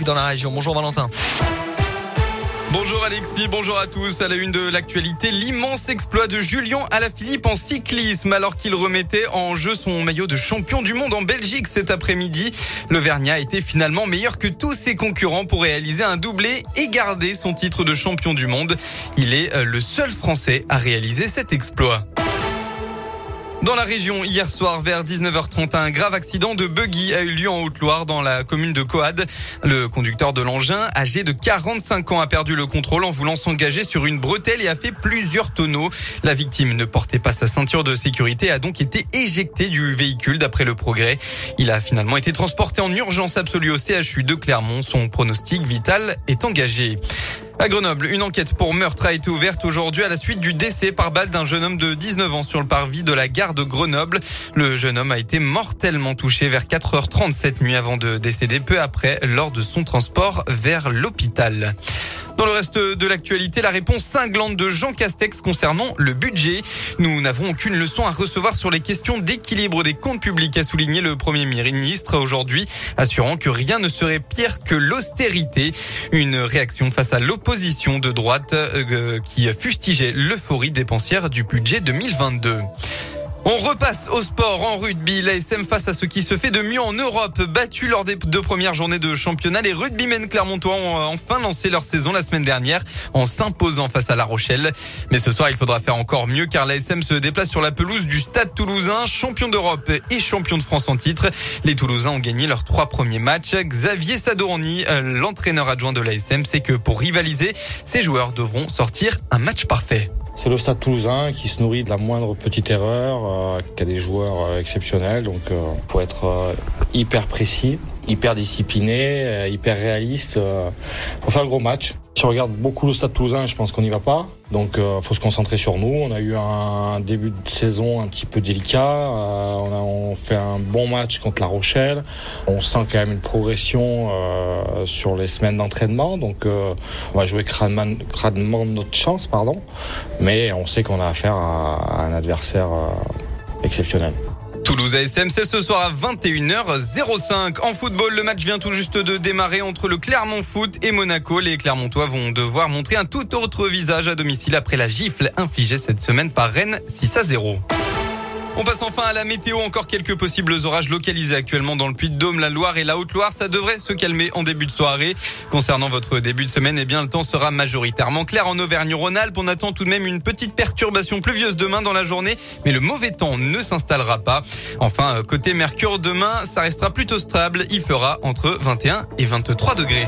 dans la région. Bonjour Valentin. Bonjour Alexis, bonjour à tous. À la une de l'actualité, l'immense exploit de Julien Alaphilippe en cyclisme alors qu'il remettait en jeu son maillot de champion du monde en Belgique cet après-midi. Le Vernia été finalement meilleur que tous ses concurrents pour réaliser un doublé et garder son titre de champion du monde. Il est euh, le seul Français à réaliser cet exploit. Dans la région, hier soir, vers 19h30, un grave accident de buggy a eu lieu en Haute-Loire, dans la commune de Coade. Le conducteur de l'engin, âgé de 45 ans, a perdu le contrôle en voulant s'engager sur une bretelle et a fait plusieurs tonneaux. La victime ne portait pas sa ceinture de sécurité et a donc été éjecté du véhicule d'après le progrès. Il a finalement été transporté en urgence absolue au CHU de Clermont. Son pronostic vital est engagé. À Grenoble, une enquête pour meurtre a été ouverte aujourd'hui à la suite du décès par balle d'un jeune homme de 19 ans sur le parvis de la gare de Grenoble. Le jeune homme a été mortellement touché vers 4h37 nuit avant de décéder peu après lors de son transport vers l'hôpital. Dans le reste de l'actualité, la réponse cinglante de Jean Castex concernant le budget. Nous n'avons aucune leçon à recevoir sur les questions d'équilibre des comptes publics, a souligné le Premier ministre aujourd'hui, assurant que rien ne serait pire que l'austérité. Une réaction face à l'opposition de droite euh, qui fustigeait l'euphorie dépensière du budget 2022. On repasse au sport en rugby. L'ASM face à ce qui se fait de mieux en Europe. Battu lors des deux premières journées de championnat, les rugbymen clermontois ont euh, enfin lancé leur saison la semaine dernière en s'imposant face à La Rochelle. Mais ce soir, il faudra faire encore mieux car l'ASM se déplace sur la pelouse du Stade toulousain, champion d'Europe et champion de France en titre. Les Toulousains ont gagné leurs trois premiers matchs. Xavier Sadorni, euh, l'entraîneur adjoint de l'ASM, sait que pour rivaliser, ses joueurs devront sortir un match parfait. C'est le Stade Toulousain qui se nourrit de la moindre petite erreur, euh, qui a des joueurs euh, exceptionnels, donc il euh, faut être hyper précis, hyper discipliné, hyper réaliste pour faire le gros match. Si on regarde beaucoup le Stade Toulousain, je pense qu'on n'y va pas. Donc, il faut se concentrer sur nous. On a eu un début de saison un petit peu délicat. on a fait un bon match contre La Rochelle. On sent quand même une progression sur les semaines d'entraînement. Donc, on va jouer crânement, notre chance, pardon. Mais on sait qu'on a affaire à un adversaire exceptionnel. Toulouse ASM, c'est ce soir à 21h05. En football, le match vient tout juste de démarrer entre le Clermont Foot et Monaco. Les Clermontois vont devoir montrer un tout autre visage à domicile après la gifle infligée cette semaine par Rennes 6 à 0. On passe enfin à la météo. Encore quelques possibles orages localisés actuellement dans le Puy-de-Dôme, la Loire et la Haute-Loire. Ça devrait se calmer en début de soirée. Concernant votre début de semaine, eh bien, le temps sera majoritairement clair en Auvergne-Rhône-Alpes. On attend tout de même une petite perturbation pluvieuse demain dans la journée, mais le mauvais temps ne s'installera pas. Enfin, euh, côté Mercure, demain, ça restera plutôt stable. Il fera entre 21 et 23 degrés.